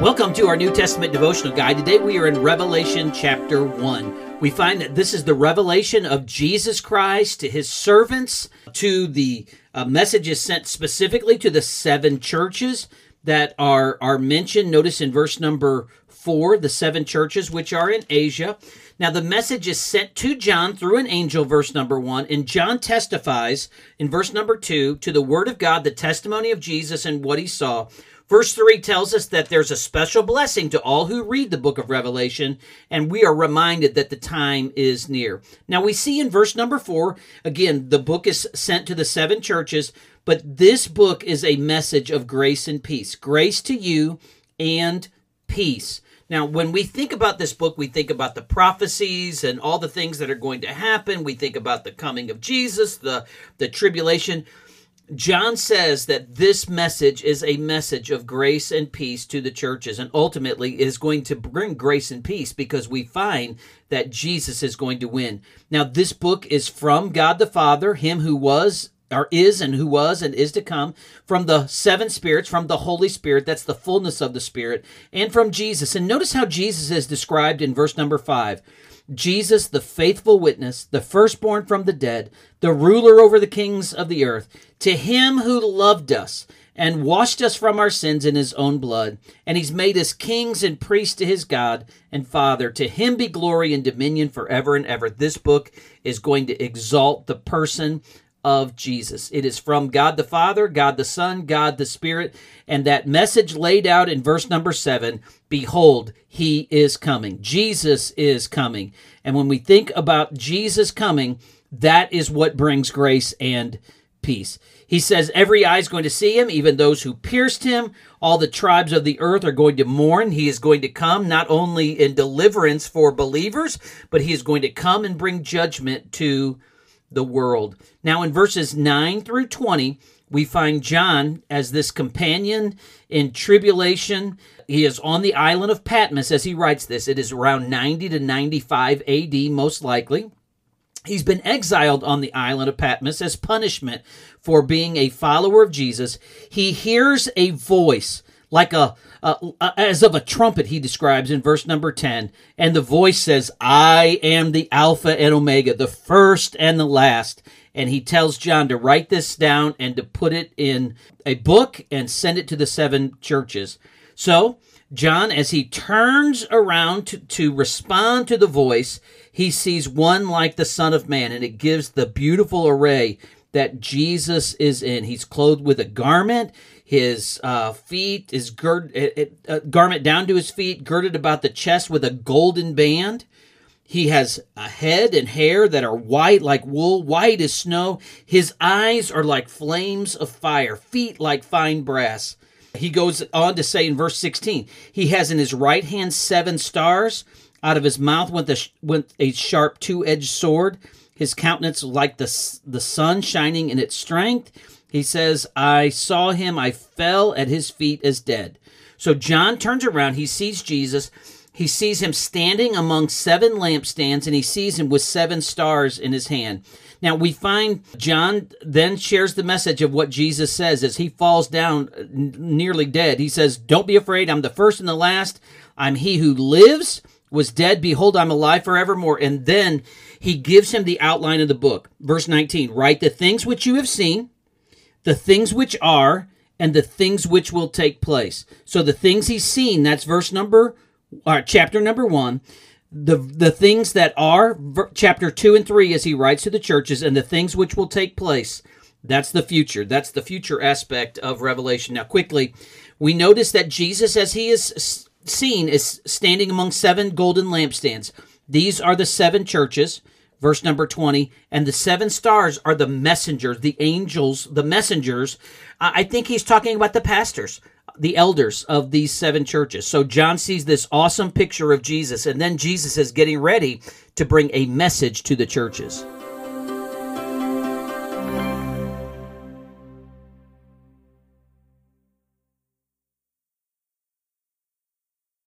Welcome to our New Testament devotional guide. Today we are in Revelation chapter 1. We find that this is the revelation of Jesus Christ to his servants, to the uh, messages sent specifically to the seven churches that are, are mentioned. Notice in verse number 4, the seven churches which are in Asia. Now, the message is sent to John through an angel, verse number 1, and John testifies in verse number 2 to the word of God, the testimony of Jesus, and what he saw Verse 3 tells us that there's a special blessing to all who read the book of Revelation, and we are reminded that the time is near. Now, we see in verse number 4, again, the book is sent to the seven churches, but this book is a message of grace and peace. Grace to you and peace. Now, when we think about this book, we think about the prophecies and all the things that are going to happen. We think about the coming of Jesus, the, the tribulation. John says that this message is a message of grace and peace to the churches and ultimately is going to bring grace and peace because we find that Jesus is going to win. Now, this book is from God the Father, Him who was, or is, and who was, and is to come, from the seven spirits, from the Holy Spirit, that's the fullness of the Spirit, and from Jesus. And notice how Jesus is described in verse number five. Jesus, the faithful witness, the firstborn from the dead, the ruler over the kings of the earth, to him who loved us and washed us from our sins in his own blood, and he's made us kings and priests to his God and Father. To him be glory and dominion forever and ever. This book is going to exalt the person of Jesus. It is from God the Father, God the Son, God the Spirit, and that message laid out in verse number seven Behold, he is coming. Jesus is coming. And when we think about Jesus coming, that is what brings grace and peace. He says, Every eye is going to see him, even those who pierced him. All the tribes of the earth are going to mourn. He is going to come not only in deliverance for believers, but he is going to come and bring judgment to the world. Now, in verses 9 through 20, we find John as this companion in tribulation. He is on the island of Patmos as he writes this. It is around 90 to 95 AD, most likely. He's been exiled on the island of Patmos as punishment for being a follower of Jesus. He hears a voice like a, a, a, as of a trumpet he describes in verse number 10 and the voice says i am the alpha and omega the first and the last. And he tells john to write this down and to put it in a book and send it to the seven churches. So john as he turns around to, to respond to the voice he sees one like the son of man and it gives the beautiful array that jesus is in. He's clothed with a garment his uh, feet, his gird, uh, garment down to his feet, girded about the chest with a golden band. He has a head and hair that are white like wool, white as snow. His eyes are like flames of fire, feet like fine brass. He goes on to say in verse 16, he has in his right hand seven stars. Out of his mouth went, the, went a sharp two edged sword. His countenance like the, the sun shining in its strength. He says, I saw him, I fell at his feet as dead. So John turns around, he sees Jesus, he sees him standing among seven lampstands, and he sees him with seven stars in his hand. Now we find John then shares the message of what Jesus says as he falls down uh, nearly dead. He says, Don't be afraid, I'm the first and the last. I'm he who lives, was dead, behold, I'm alive forevermore. And then he gives him the outline of the book. Verse 19 Write the things which you have seen the things which are and the things which will take place. So the things he's seen, that's verse number, uh, chapter number one. The, the things that are, chapter two and three, as he writes to the churches, and the things which will take place. That's the future. That's the future aspect of Revelation. Now, quickly, we notice that Jesus, as he is seen, is standing among seven golden lampstands. These are the seven churches verse number 20 and the seven stars are the messengers the angels the messengers. I think he's talking about the pastors the elders of these seven churches. So john sees this awesome picture of jesus and then jesus is getting ready to bring a message to the churches